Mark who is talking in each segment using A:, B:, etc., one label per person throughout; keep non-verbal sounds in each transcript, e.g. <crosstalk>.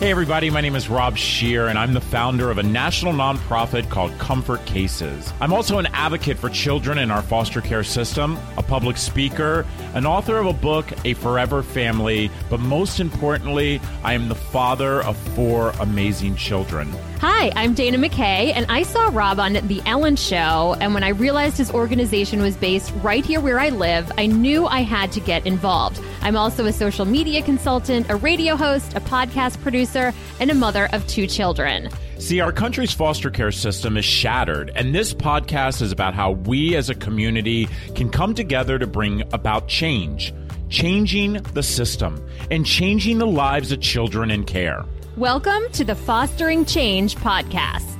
A: Hey, everybody, my name is Rob Scheer, and I'm the founder of a national nonprofit called Comfort Cases. I'm also an advocate for children in our foster care system, a public speaker, an author of a book, A Forever Family, but most importantly, I am the father of four amazing children.
B: Hi, I'm Dana McKay, and I saw Rob on The Ellen Show. And when I realized his organization was based right here where I live, I knew I had to get involved. I'm also a social media consultant, a radio host, a podcast producer, and a mother of two children.
A: See, our country's foster care system is shattered, and this podcast is about how we as a community can come together to bring about change, changing the system, and changing the lives of children in care.
B: Welcome to the Fostering Change podcast.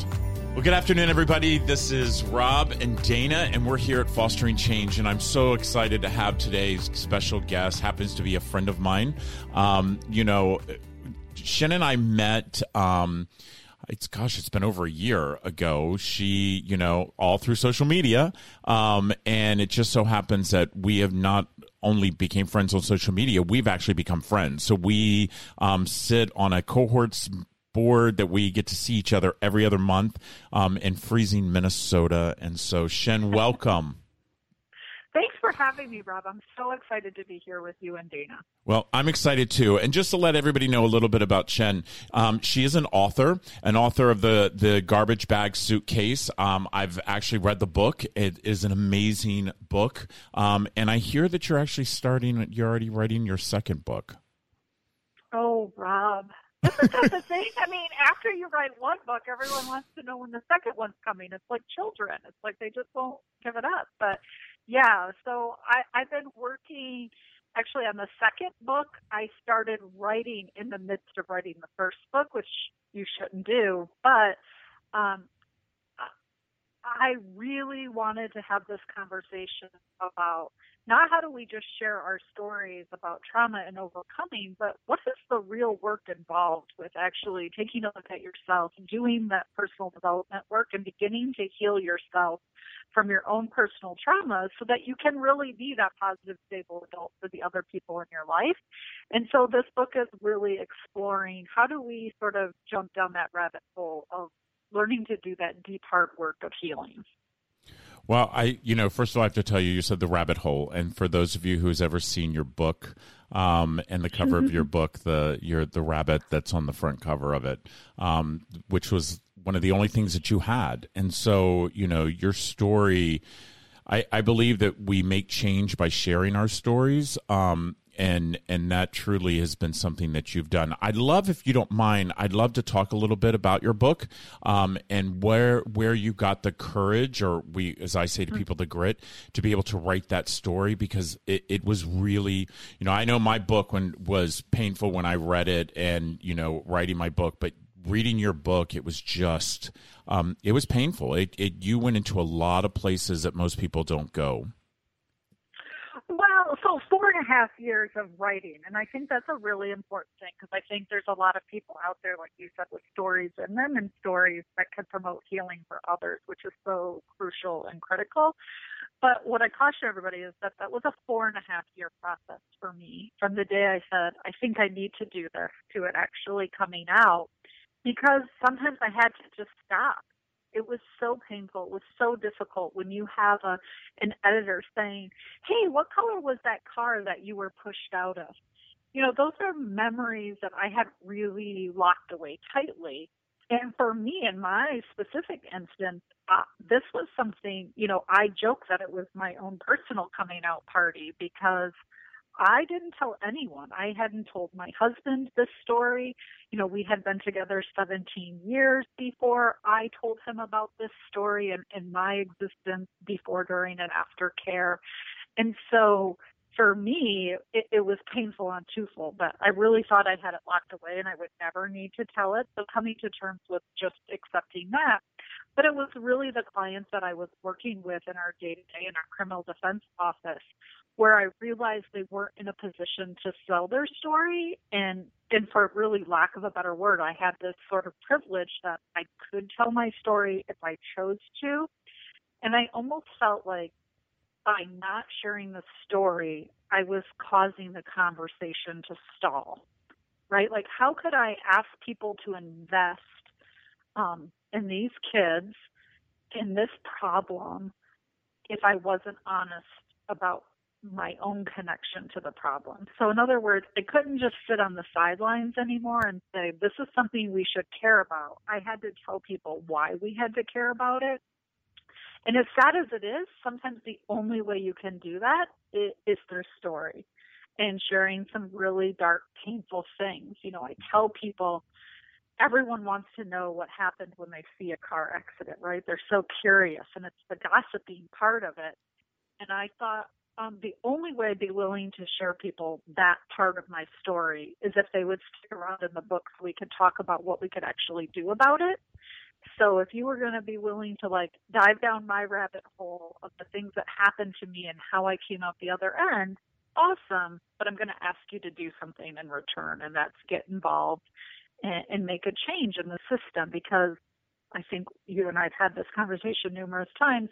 A: Well, good afternoon, everybody. This is Rob and Dana, and we're here at Fostering Change. And I'm so excited to have today's special guest. Happens to be a friend of mine. Um, you know, Shen and I met. Um, it's gosh, it's been over a year ago. She, you know, all through social media, um, and it just so happens that we have not only became friends on social media, we've actually become friends. So we um, sit on a cohorts board that we get to see each other every other month um, in freezing Minnesota. And so, Shen, <laughs> welcome.
C: Thanks for having me, Rob. I'm so excited to be here with you and Dana.
A: Well, I'm excited too. And just to let everybody know a little bit about Shen, um, she is an author, an author of the the Garbage Bag Suitcase. Um, I've actually read the book. It is an amazing book. Um, and I hear that you're actually starting. You're already writing your second book.
C: Oh, Rob. That the thing? I mean, after you write one book, everyone wants to know when the second one's coming. It's like children. It's like they just won't give it up. But yeah, so I, I've been working actually on the second book. I started writing in the midst of writing the first book, which you shouldn't do. But um, I really wanted to have this conversation about not how do we just share our stories about trauma and overcoming, but what is the real work involved with actually taking a look at yourself, and doing that personal development work, and beginning to heal yourself from your own personal traumas so that you can really be that positive, stable adult for the other people in your life. And so this book is really exploring how do we sort of jump down that rabbit hole of learning to do that deep heart work of healing.
A: Well, I, you know, first of all, I have to tell you, you said the rabbit hole, and for those of you who's ever seen your book, um, and the cover of your book, the your the rabbit that's on the front cover of it, um, which was one of the only things that you had, and so you know your story. I, I believe that we make change by sharing our stories. Um, and and that truly has been something that you've done. I'd love if you don't mind. I'd love to talk a little bit about your book um, and where where you got the courage, or we, as I say to people, the grit to be able to write that story because it, it was really, you know, I know my book when was painful when I read it, and you know, writing my book, but reading your book, it was just, um, it was painful. It, it you went into a lot of places that most people don't go.
C: And a half years of writing, and I think that's a really important thing because I think there's a lot of people out there, like you said, with stories in them and stories that can promote healing for others, which is so crucial and critical. But what I caution everybody is that that was a four and a half year process for me from the day I said, I think I need to do this to it actually coming out because sometimes I had to just stop it was so painful. It was so difficult when you have a an editor saying, "Hey, what color was that car that you were pushed out of?" You know, those are memories that I had really locked away tightly. And for me, in my specific instance, uh, this was something, you know, I joke that it was my own personal coming out party because I didn't tell anyone. I hadn't told my husband this story. You know, we had been together 17 years before I told him about this story and, and my existence before, during, and after care. And so for me, it, it was painful on twofold, but I really thought I had it locked away and I would never need to tell it. So coming to terms with just accepting that. But it was really the clients that I was working with in our day to day in our criminal defense office where I realized they weren't in a position to sell their story and and for really lack of a better word, I had this sort of privilege that I could tell my story if I chose to. And I almost felt like by not sharing the story, I was causing the conversation to stall. right? Like, how could I ask people to invest um, in these kids in this problem if I wasn't honest about my own connection to the problem. So, in other words, I couldn't just sit on the sidelines anymore and say, this is something we should care about. I had to tell people why we had to care about it. And as sad as it is, sometimes the only way you can do that is through story and sharing some really dark, painful things. You know, I tell people everyone wants to know what happened when they see a car accident, right? They're so curious, and it's the gossiping part of it. And I thought um, the only way I'd be willing to share people that part of my story is if they would stick around in the book so we could talk about what we could actually do about it. So if you were going to be willing to like dive down my rabbit hole of the things that happened to me and how I came out the other end, awesome. But I'm going to ask you to do something in return, and that's get involved and, and make a change in the system because I think you and I've had this conversation numerous times.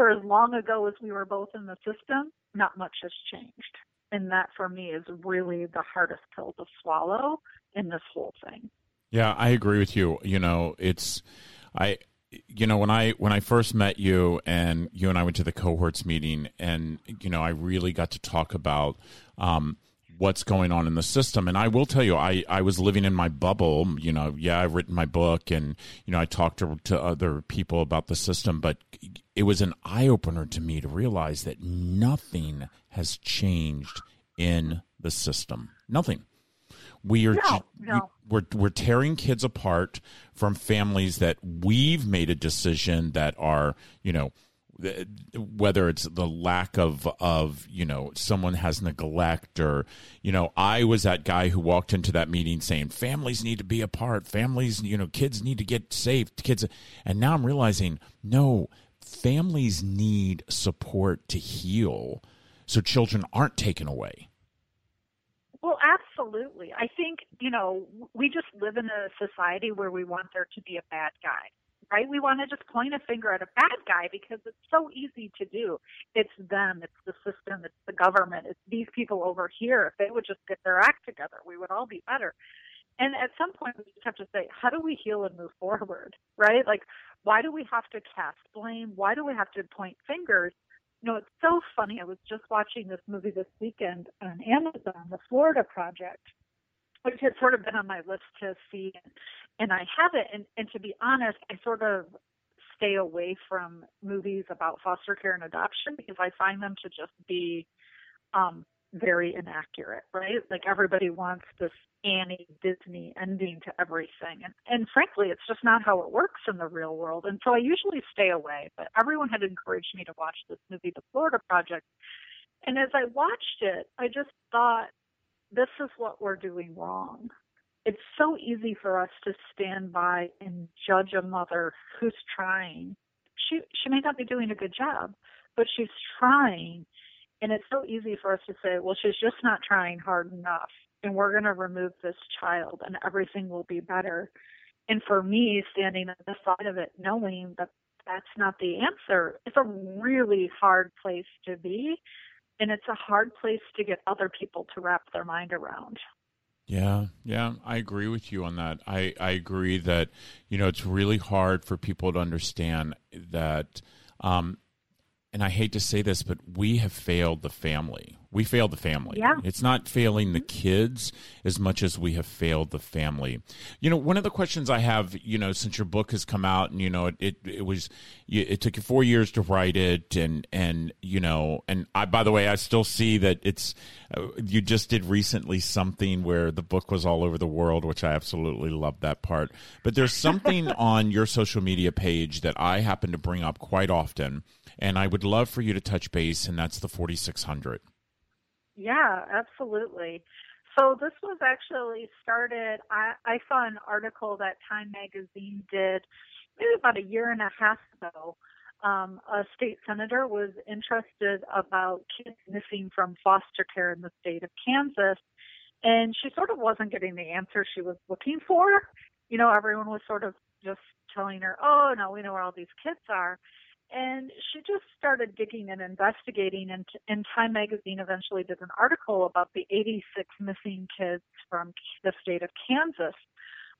C: For as long ago as we were both in the system, not much has changed. And that for me is really the hardest pill to swallow in this whole thing.
A: Yeah, I agree with you. You know, it's I you know when i when i first met you and you and i went to the cohorts meeting and you know i really got to talk about um, what's going on in the system. And I will tell you, I, I was living in my bubble. You know, yeah, I've written my book and, you know, I talked to, to other people about the system, but it was an eye opener to me to realize that nothing has changed in the system. Nothing. We are
C: no, no.
A: We, we're we're tearing kids apart from families that we've made a decision that are, you know, whether it's the lack of of you know someone has neglect or you know I was that guy who walked into that meeting saying families need to be apart. Families you know kids need to get safe. Kids and now I'm realizing no families need support to heal so children aren't taken away.
C: Well absolutely. I think you know we just live in a society where we want there to be a bad guy right? We want to just point a finger at a bad guy because it's so easy to do. It's them, it's the system, it's the government, it's these people over here. If they would just get their act together, we would all be better. And at some point, we just have to say, how do we heal and move forward, right? Like, why do we have to cast blame? Why do we have to point fingers? You know, it's so funny. I was just watching this movie this weekend on Amazon, The Florida Project, which had sort of been on my list to see and I haven't. And, and to be honest, I sort of stay away from movies about foster care and adoption because I find them to just be um, very inaccurate, right? Like everybody wants this Annie Disney ending to everything. And, and frankly, it's just not how it works in the real world. And so I usually stay away, but everyone had encouraged me to watch this movie, The Florida Project. And as I watched it, I just thought, this is what we're doing wrong it's so easy for us to stand by and judge a mother who's trying. She she may not be doing a good job, but she's trying. And it's so easy for us to say, well, she's just not trying hard enough, and we're going to remove this child, and everything will be better. And for me, standing on the side of it, knowing that that's not the answer, it's a really hard place to be, and it's a hard place to get other people to wrap their mind around.
A: Yeah, yeah, I agree with you on that. I, I agree that, you know, it's really hard for people to understand that, um, and I hate to say this, but we have failed the family we failed the family.
C: Yeah.
A: It's not failing the kids as much as we have failed the family. You know, one of the questions I have, you know, since your book has come out and, you know, it, it, it was, it took you four years to write it and, and, you know, and I, by the way, I still see that it's, uh, you just did recently something where the book was all over the world, which I absolutely love that part. But there's something <laughs> on your social media page that I happen to bring up quite often. And I would love for you to touch base, and that's the 4600.
C: Yeah, absolutely. So this was actually started. I, I saw an article that Time Magazine did maybe about a year and a half ago. Um, a state senator was interested about kids missing from foster care in the state of Kansas, and she sort of wasn't getting the answer she was looking for. You know, everyone was sort of just telling her, "Oh no, we know where all these kids are." And she just started digging and investigating, and, and Time Magazine eventually did an article about the 86 missing kids from the state of Kansas.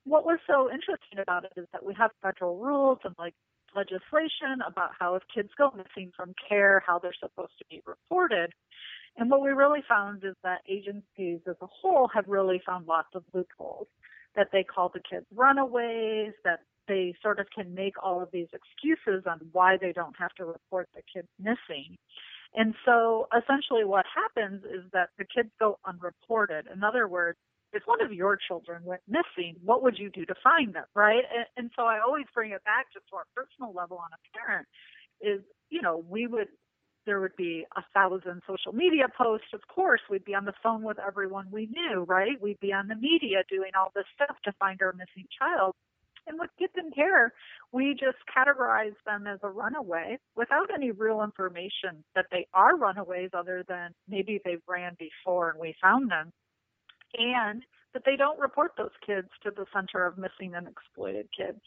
C: What was so interesting about it is that we have federal rules and like legislation about how if kids go missing from care, how they're supposed to be reported. And what we really found is that agencies as a whole have really found lots of loopholes that they call the kids runaways, that they sort of can make all of these excuses on why they don't have to report the kid missing. And so essentially what happens is that the kids go unreported. In other words, if one of your children went missing, what would you do to find them, right? And, and so I always bring it back just to our personal level on a parent is, you know, we would there would be a thousand social media posts. Of course, we'd be on the phone with everyone we knew, right? We'd be on the media doing all this stuff to find our missing child. And with kids in care, we just categorize them as a runaway without any real information that they are runaways other than maybe they've ran before and we found them. And that they don't report those kids to the Center of Missing and Exploited Kids.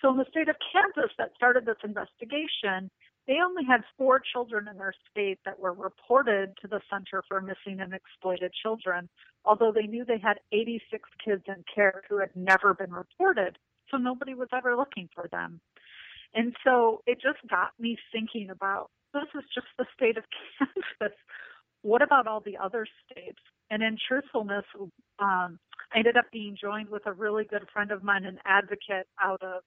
C: So in the state of Kansas that started this investigation, they only had four children in their state that were reported to the Center for Missing and Exploited Children, although they knew they had 86 kids in care who had never been reported. So nobody was ever looking for them. And so it just got me thinking about this is just the state of <laughs> Kansas. What about all the other states? And in truthfulness, um, I ended up being joined with a really good friend of mine, an advocate out of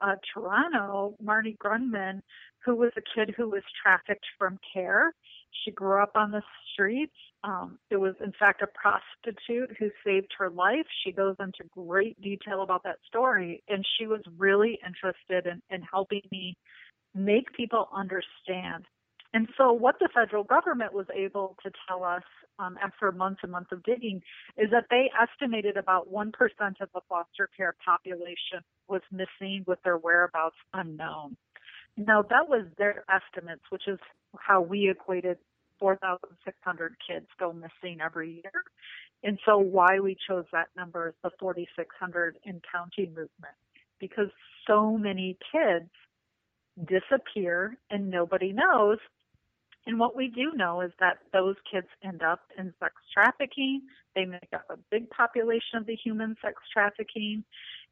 C: uh, Toronto, Marnie Grundman, who was a kid who was trafficked from care. She grew up on the streets. Um, it was, in fact, a prostitute who saved her life. She goes into great detail about that story, and she was really interested in, in helping me make people understand. And so, what the federal government was able to tell us um, after months and months of digging is that they estimated about 1% of the foster care population was missing with their whereabouts unknown. Now, that was their estimates, which is how we equated 4,600 kids go missing every year. And so, why we chose that number is the 4,600 in counting movement, because so many kids disappear and nobody knows. And what we do know is that those kids end up in sex trafficking. They make up a big population of the human sex trafficking.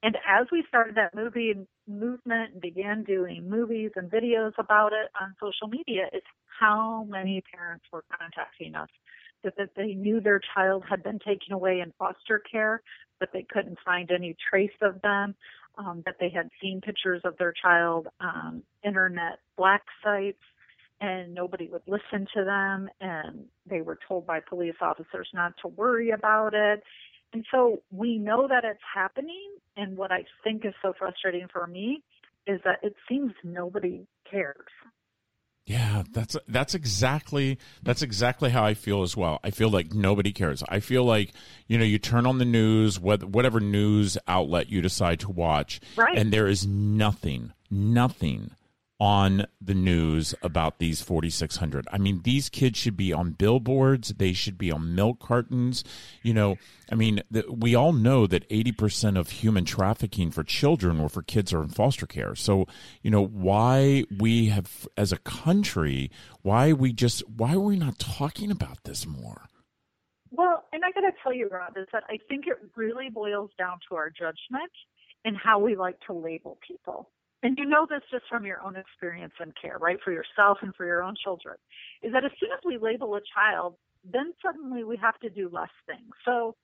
C: And as we started that movie movement and began doing movies and videos about it on social media, it's how many parents were contacting us that, they knew their child had been taken away in foster care, but they couldn't find any trace of them, um, that they had seen pictures of their child on internet black sites and nobody would listen to them and they were told by police officers not to worry about it and so we know that it's happening. And what I think is so frustrating for me is that it seems nobody cares.
A: Yeah, that's that's exactly that's exactly how I feel as well. I feel like nobody cares. I feel like you know you turn on the news, whatever news outlet you decide to watch,
C: right.
A: and there is nothing, nothing on the news about these 4600 i mean these kids should be on billboards. They should be on milk cartons. You know i mean the, we all know that 80% of human trafficking for children or for kids are in foster care. So you know why we have as a country why we just why are we not talking about this more?
C: Well and i got to tell you rob is that i think it really boils down to our judgment and how we like to label people and you know this just from your own experience and care, right? For yourself and for your own children, is that as soon as we label a child, then suddenly we have to do less things. So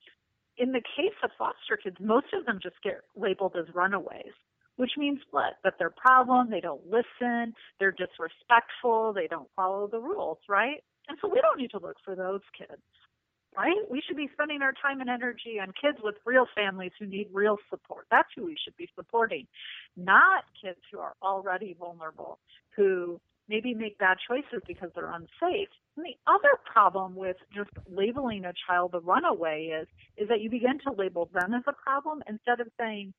C: in the case of foster kids, most of them just get labeled as runaways, which means what? That they're problem, they don't listen, they're disrespectful, they don't follow the rules, right? And so we don't need to look for those kids right? We should be spending our time and energy on kids with real families who need real support. That's who we should be supporting, not kids who are already vulnerable, who maybe make bad choices because they're unsafe. And the other problem with just labeling a child a runaway is is that you begin to label them as a problem instead of saying,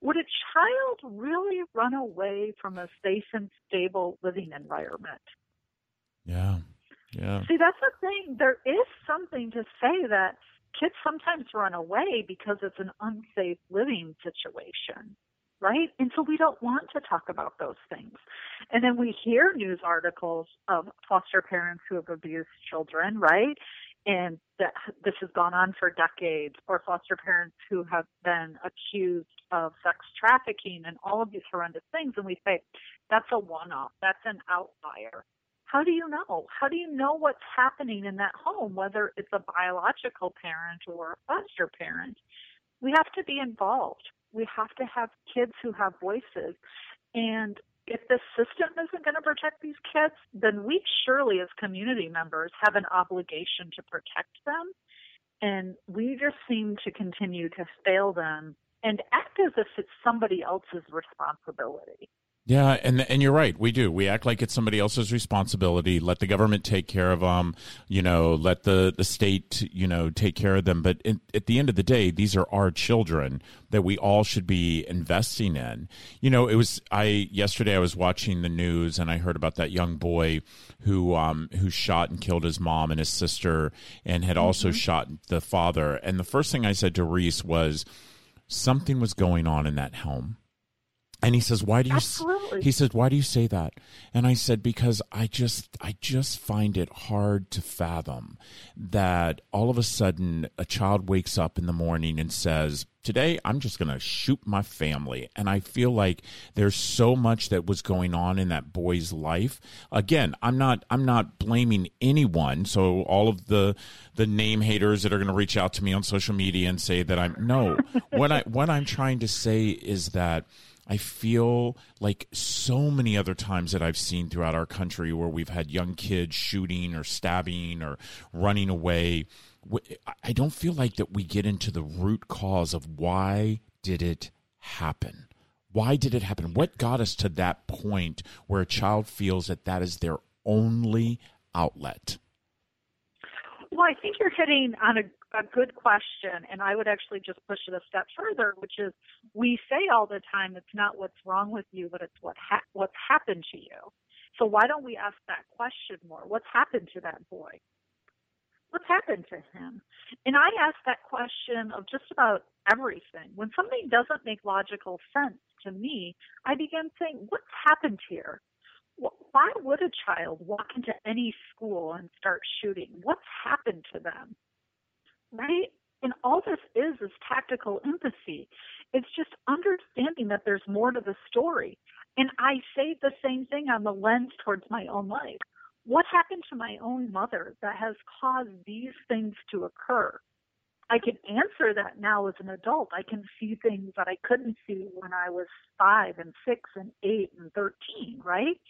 C: would a child really run away from a safe and stable living environment?
A: Yeah. Yeah.
C: See, that's the thing. There is something to say that kids sometimes run away because it's an unsafe living situation. right? And so we don't want to talk about those things. And then we hear news articles of foster parents who have abused children, right? And that this has gone on for decades, or foster parents who have been accused of sex trafficking and all of these horrendous things. And we say, that's a one off, that's an outlier. How do you know? How do you know what's happening in that home, whether it's a biological parent or a foster parent? We have to be involved we have to have kids who have voices. And if the system isn't going to protect these kids, then we surely, as community members, have an obligation to protect them. And we just seem to continue to fail them and act as if it's somebody else's responsibility.
A: Yeah, and and you're right. We do. We act like it's somebody else's responsibility. Let the government take care of them. You know, let the the state you know take care of them. But in, at the end of the day, these are our children that we all should be investing in. You know, it was I yesterday. I was watching the news and I heard about that young boy who um who shot and killed his mom and his sister and had also mm-hmm. shot the father. And the first thing I said to Reece was something was going on in that home and he says, "Why do you?"
C: Absolutely.
A: He says, "Why do you say that?" And I said, "Because I just, I just find it hard to fathom that all of a sudden a child wakes up in the morning and says." Today, I'm just going to shoot my family. And I feel like there's so much that was going on in that boy's life. Again, I'm not, I'm not blaming anyone. So all of the, the name haters that are going to reach out to me on social media and say that I'm, no, what I, what I'm trying to say is that, I feel like so many other times that I've seen throughout our country where we've had young kids shooting or stabbing or running away. I don't feel like that we get into the root cause of why did it happen? Why did it happen? What got us to that point where a child feels that that is their only outlet?
C: Well, I think you're hitting on a a good question, and I would actually just push it a step further, which is we say all the time it's not what's wrong with you, but it's what ha- what's happened to you. So why don't we ask that question more? What's happened to that boy? What's happened to him? And I ask that question of just about everything. When something doesn't make logical sense to me, I begin saying, what's happened here? Why would a child walk into any school and start shooting? What's happened to them? right? And all this is is tactical empathy. It's just understanding that there's more to the story. And I say the same thing on the lens towards my own life. What happened to my own mother that has caused these things to occur? I can answer that now as an adult. I can see things that I couldn't see when I was five and six and eight and 13, right?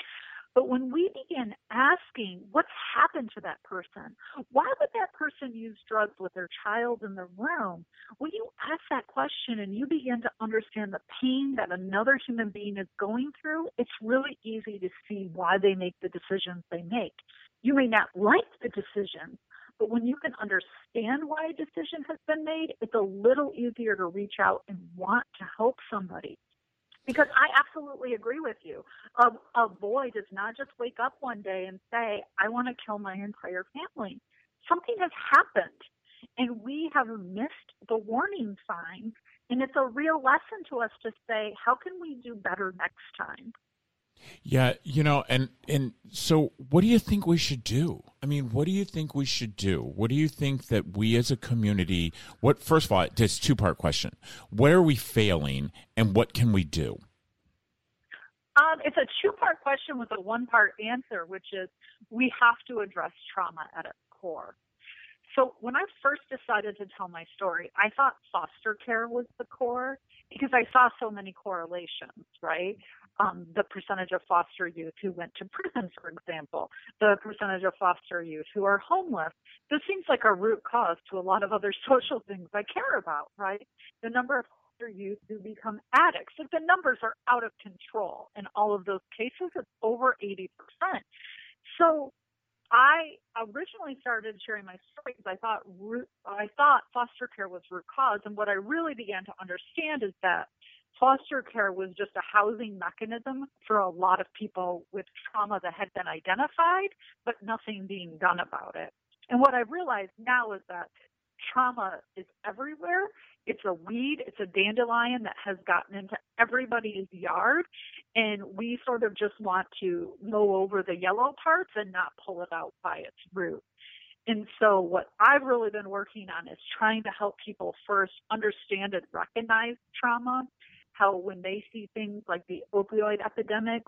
C: But when we begin asking what's happened to that person, why would that person use drugs with their child in the room? When you ask that question and you begin to understand the pain that another human being is going through, it's really easy to see why they make the decisions they make. You may not like the decision, but when you can understand why a decision has been made, it's a little easier to reach out and want to help somebody. Because I absolutely agree with you. A, a boy does not just wake up one day and say, I want to kill my entire family. Something has happened, and we have missed the warning signs. And it's a real lesson to us to say, how can we do better next time?
A: Yeah, you know, and and so what do you think we should do? I mean, what do you think we should do? What do you think that we as a community what first of all, it's two part question. Where are we failing and what can we do?
C: Um, it's a two part question with a one part answer, which is we have to address trauma at its core. So when I first decided to tell my story, I thought foster care was the core because I saw so many correlations, right? Um, the percentage of foster youth who went to prison, for example, the percentage of foster youth who are homeless. This seems like a root cause to a lot of other <laughs> social things I care about, right? The number of foster youth who become addicts. Like the numbers are out of control in all of those cases. It's over 80%. So I originally started sharing my story because I thought I thought foster care was root cause, and what I really began to understand is that foster care was just a housing mechanism for a lot of people with trauma that had been identified, but nothing being done about it. And what I realized now is that trauma is everywhere. It's a weed, it's a dandelion that has gotten into everybody's yard, and we sort of just want to mow over the yellow parts and not pull it out by its root. And so, what I've really been working on is trying to help people first understand and recognize trauma. How, when they see things like the opioid epidemic,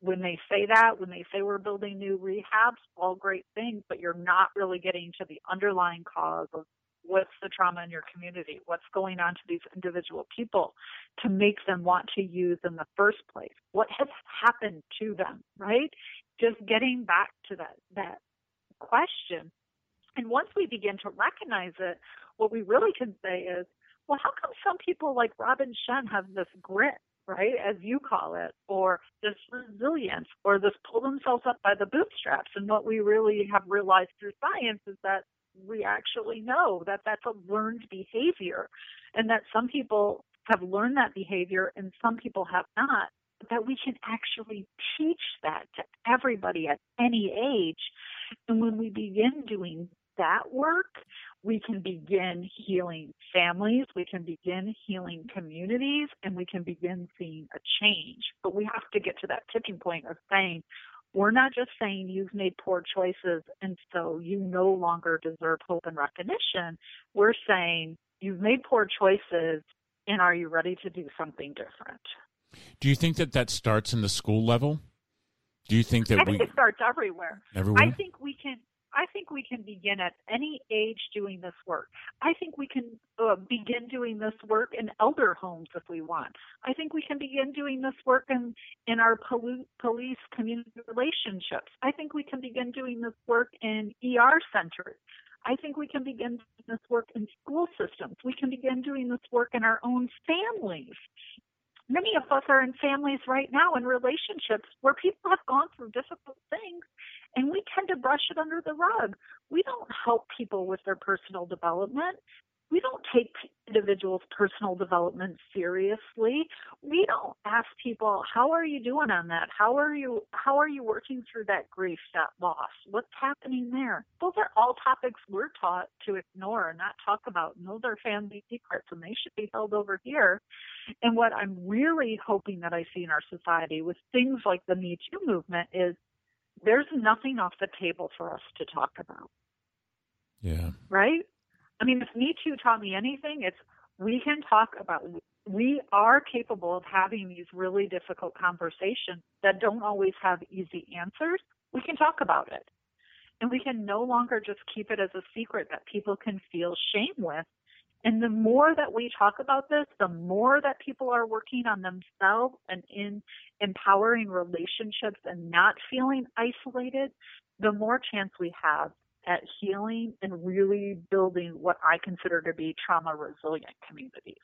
C: when they say that, when they say we're building new rehabs, all great things, but you're not really getting to the underlying cause of what's the trauma in your community, what's going on to these individual people to make them want to use in the first place, what has happened to them, right? Just getting back to that that question and once we begin to recognize it, what we really can say is, well, how come some people like Robin Shen have this grit, right, as you call it, or this resilience, or this pull themselves up by the bootstraps? And what we really have realized through science is that we actually know that that's a learned behavior, and that some people have learned that behavior and some people have not. That we can actually teach that to everybody at any age. And when we begin doing that work, we can begin healing families, we can begin healing communities, and we can begin seeing a change. But we have to get to that tipping point of saying, we're not just saying you've made poor choices and so you no longer deserve hope and recognition. We're saying you've made poor choices and are you ready to do something different?
A: Do you think that that starts in the school level? Do you think that
C: I
A: we
C: it starts everywhere.
A: Everywhere?
C: I think we can I think we can begin at any age doing this work. I think we can uh, begin doing this work in elder homes if we want. I think we can begin doing this work in, in our poli- police community relationships. I think we can begin doing this work in ER centers. I think we can begin doing this work in school systems. We can begin doing this work in our own families many of us are in families right now in relationships where people have gone through difficult things and we tend to brush it under the rug. We don't help people with their personal development. We don't take individuals' personal development seriously. We don't ask people, "How are you doing on that? How are you how are you working through that grief, that loss? What's happening there?" Those are all topics we're taught to ignore and not talk about. And those are family secrets and they should be held over here. And what I'm really hoping that I see in our society with things like the Me Too movement is there's nothing off the table for us to talk about.
A: Yeah.
C: Right? I mean, if Me Too taught me anything, it's we can talk about, we are capable of having these really difficult conversations that don't always have easy answers. We can talk about it. And we can no longer just keep it as a secret that people can feel shame with and the more that we talk about this, the more that people are working on themselves and in empowering relationships and not feeling isolated, the more chance we have at healing and really building what I consider to be trauma resilient communities.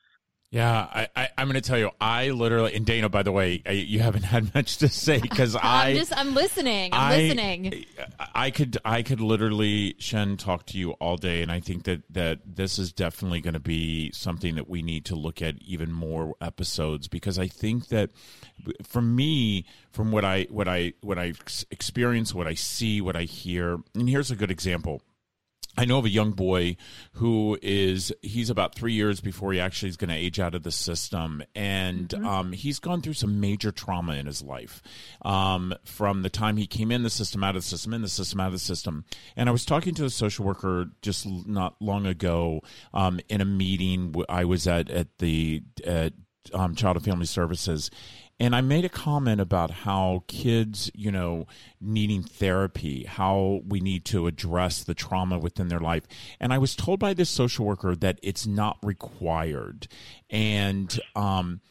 A: Yeah, I, I, am going to tell you, I literally, and Dana, by the way, I, you haven't <laughs> had much to say because <laughs> I,
B: I'm just, I'm listening. I'm
A: I,
B: listening.
A: I could, I could literally, Shen, talk to you all day, and I think that that this is definitely going to be something that we need to look at even more episodes because I think that, for me, from what I, what I, what I experience, what I see, what I hear, and here's a good example I know of a young boy who is he's about three years before he actually is going to age out of the system, and mm-hmm. um, he's gone through some major trauma in his life um, from the time he came in the system, out of the system, in the system, out of the system. And I was talking to a social worker just not long ago um, in a meeting I was at at the at, um, Child and Family Services, and I made a comment about how kids, you know, needing therapy, how we need to address the trauma within their life. And I was told by this social worker that it's not required. And, um,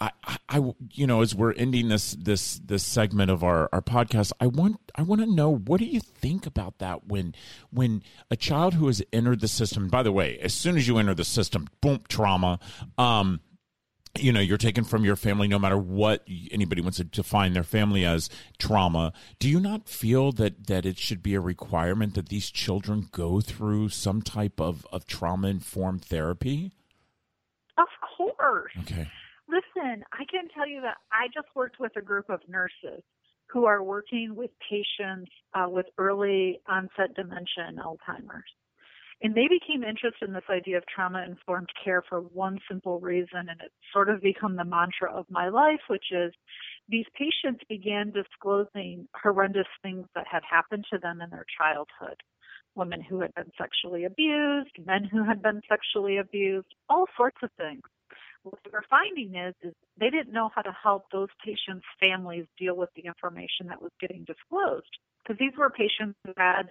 A: I, I, you know, as we're ending this this this segment of our, our podcast, I want I want to know what do you think about that when when a child who has entered the system. By the way, as soon as you enter the system, boom, trauma. Um, you know you're taken from your family no matter what anybody wants to define their family as trauma. Do you not feel that that it should be a requirement that these children go through some type of of trauma informed therapy?
C: Of course.
A: Okay.
C: Listen i can tell you that i just worked with a group of nurses who are working with patients uh, with early onset dementia and alzheimer's And they became interested in this idea of trauma informed care for one simple reason, and it's sort of become the mantra of my life, which is these patients began disclosing horrendous things that had happened to them in their childhood. Women who had been sexually abused, men who had been sexually abused, all sorts of things. What they were finding is, is they didn't know how to help those patients' families deal with the information that was getting disclosed. Because these were patients who had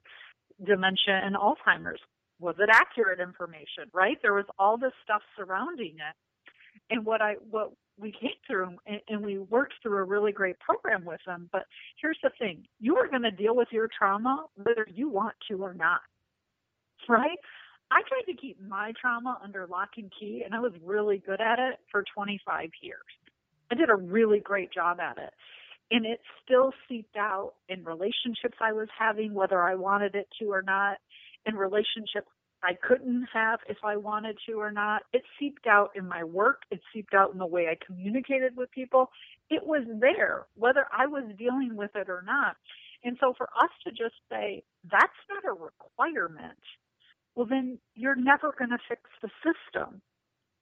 C: dementia and Alzheimer's, was it accurate information, right? There was all this stuff surrounding it. And what I what we came through and, and we worked through a really great program with them. But here's the thing: you are going to deal with your trauma whether you want to or not, right? I tried to keep my trauma under lock and key, and I was really good at it for 25 years. I did a really great job at it. And it still seeped out in relationships I was having, whether I wanted it to or not in relationships I couldn't have if I wanted to or not. It seeped out in my work. It seeped out in the way I communicated with people. It was there, whether I was dealing with it or not. And so for us to just say, that's not a requirement, well, then you're never going to fix the system.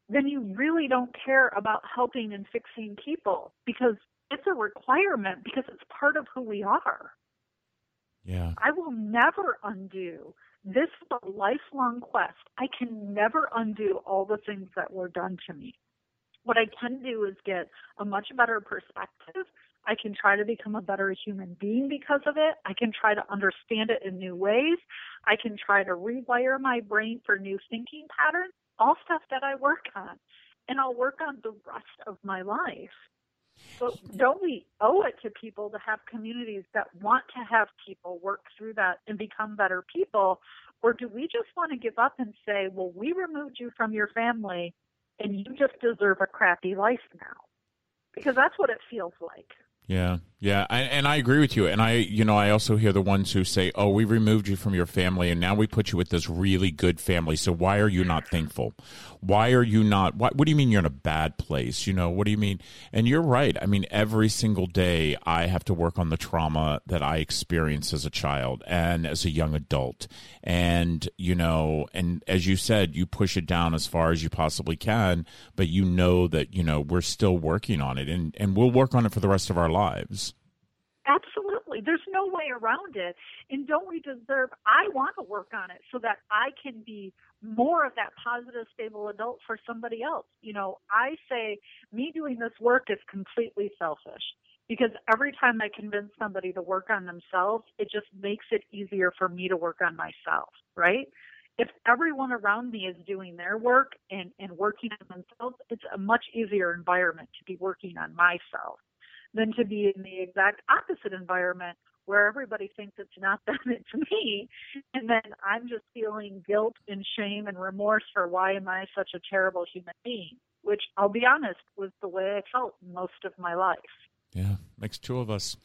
C: Then you really don't care about helping and fixing people because it's a requirement because it's part of who we are.
A: Yeah.
C: I will never undo this is a lifelong quest. I can never undo all the things that were done to me. What I can do is get a much better perspective. I can try to become a better human being because of it. I can try to understand it in new ways. I can try to rewire my brain for new thinking patterns, all stuff that I work on. And I'll work on the rest of my life. But don't we owe it to people to have communities that want to have people work through that and become better people? Or do we just want to give up and say, well, we removed you from your family and you just deserve a crappy life now? Because that's what it feels like.
A: Yeah, yeah, I, and I agree with you. And I, you know, I also hear the ones who say, "Oh, we removed you from your family, and now we put you with this really good family. So why are you not thankful? Why are you not? What, what do you mean you're in a bad place? You know, what do you mean? And you're right. I mean, every single day I have to work on the trauma that I experienced as a child and as a young adult. And you know, and as you said, you push it down as far as you possibly can, but you know that you know we're still working on it, and and we'll work on it for the rest of our lives.
C: Absolutely. There's no way around it. And don't we deserve, I want to work on it so that I can be more of that positive, stable adult for somebody else. You know, I say me doing this work is completely selfish because every time I convince somebody to work on themselves, it just makes it easier for me to work on myself, right? If everyone around me is doing their work and, and working on themselves, it's a much easier environment to be working on myself than to be in the exact opposite environment where everybody thinks it's not <laughs> them, it's me. And then I'm just feeling guilt and shame and remorse for why am I such a terrible human being, which I'll be honest was the way I felt most of my life.
A: Yeah, makes two of us.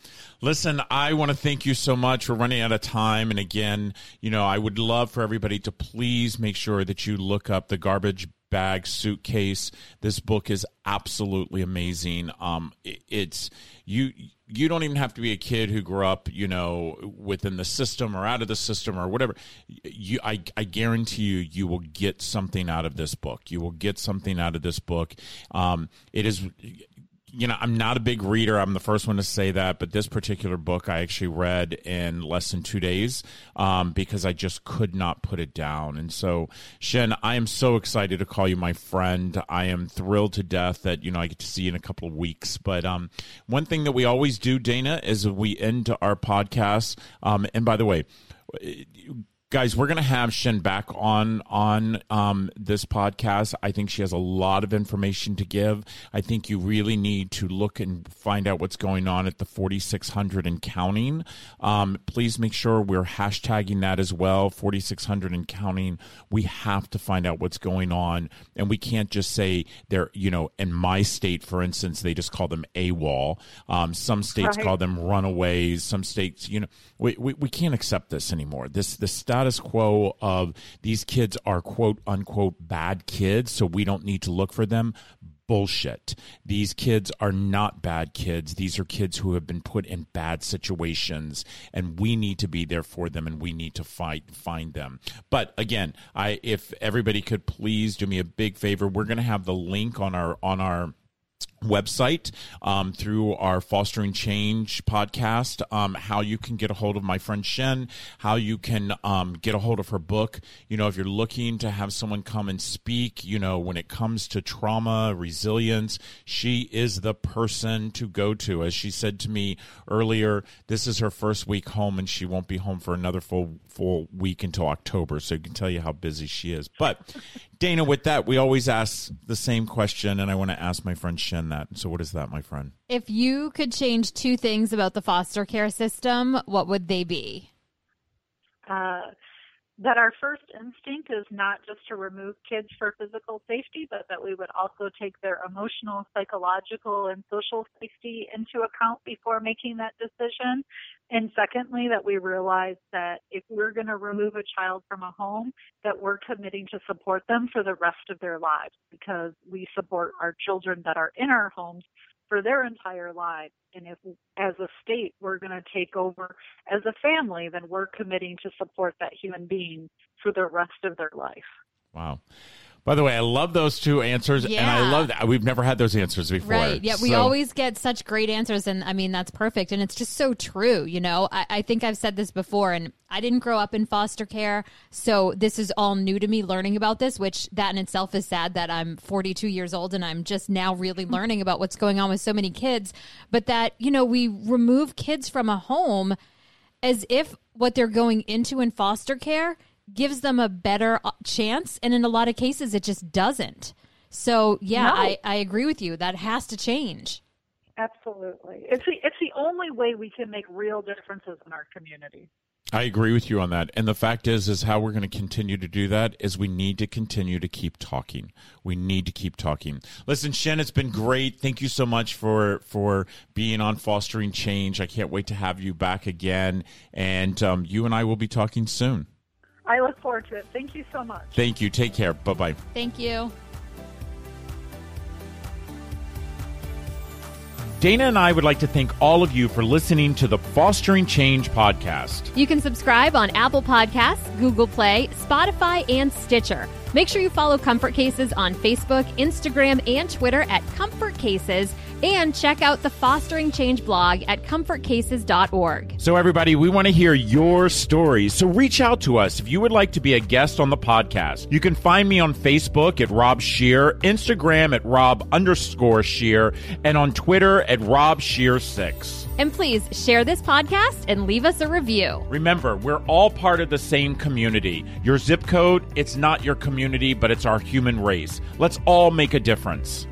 A: Listen, I want to thank you so much. We're running out of time. And again, you know, I would love for everybody to please make sure that you look up the garbage bag suitcase. This book is absolutely amazing. Um, it, it's you. You don't even have to be a kid who grew up, you know, within the system or out of the system or whatever. You, I, I guarantee you, you will get something out of this book. You will get something out of this book. Um, it is you know, I'm not a big reader. I'm the first one to say that, but this particular book I actually read in less than two days um, because I just could not put it down. And so, Shen, I am so excited to call you my friend. I am thrilled to death that you know I get to see you in a couple of weeks. But um, one thing that we always do, Dana, is we end our podcast. Um, and by the way, guys we're going to have shen back on on um, this podcast. I think she has a lot of information to give. I think you really need to look and find out what's going on at the 4600 and counting. Um, please make sure we're hashtagging that as well 4600 and counting. We have to find out what's going on. And we can't just say they're you know in my state for instance they just call them awol. Um, some states right. call them runaways. Some states you know we, we, we can't accept this anymore. This this stuff status quo of these kids are quote unquote bad kids, so we don't need to look for them bullshit. These kids are not bad kids. These are kids who have been put in bad situations and we need to be there for them and we need to fight find them. But again, I if everybody could please do me a big favor, we're going to have the link on our on our website um, through our fostering change podcast um, how you can get a hold of my friend shen how you can um, get a hold of her book. You know if you're looking to have someone come and speak you know when it comes to trauma resilience she is the person to go to. As she said to me earlier this is her first week home and she won't be home for another full full week until october. So you can tell you how busy she is. But dana with that we always ask the same question and i want to ask my friend shen that. So, what is that, my friend?
B: If you could change two things about the foster care system, what would they be?
C: Uh, that our first instinct is not just to remove kids for physical safety, but that we would also take their emotional, psychological, and social safety into account before making that decision. And secondly, that we realize that if we're going to remove a child from a home, that we're committing to support them for the rest of their lives because we support our children that are in our homes for their entire lives. And if, as a state, we're going to take over as a family, then we're committing to support that human being for the rest of their life.
A: Wow. By the way, I love those two answers, yeah. and I love that we've never had those answers before.
B: Right? Yeah, so. we always get such great answers, and I mean that's perfect, and it's just so true. You know, I, I, think I've said this before, and I didn't grow up in foster care, so this is all new to me. Learning about this, which that in itself is sad that I'm 42 years old and I'm just now really hmm. learning about what's going on with so many kids. But that you know, we remove kids from a home as if what they're going into in foster care gives them a better uh, chance and in a lot of cases it just doesn't so yeah no. I, I agree with you that has to change
C: absolutely it's the it's the only way we can make real differences in our community
A: I agree with you on that. And the fact is is how we're going to continue to do that is we need to continue to keep talking. We need to keep talking. Listen, Shen, it's been great. Thank you so much for for being on Fostering Change. I can't wait to have you back again. And um, you and I will be talking soon.
C: I look forward to it. Thank you so much.
A: Thank you. Take care. Bye bye.
B: Thank you.
A: Dana and I would like to thank all of you for listening to the Fostering Change podcast.
B: You can subscribe on Apple Podcasts, Google Play, Spotify, and Stitcher. Make sure you follow Comfort Cases on Facebook, Instagram, and Twitter at Comfort Cases and check out the Fostering Change blog at comfortcases.org.
A: So, everybody, we want to hear your stories. So, reach out to us if you would like to be a guest on the podcast. You can find me on Facebook at Rob Scheer, Instagram at Rob underscore Scheer, and on Twitter at Rob Scheer6.
B: And please share this podcast and leave us a review.
A: Remember, we're all part of the same community. Your zip code, it's not your community, but it's our human race. Let's all make a difference.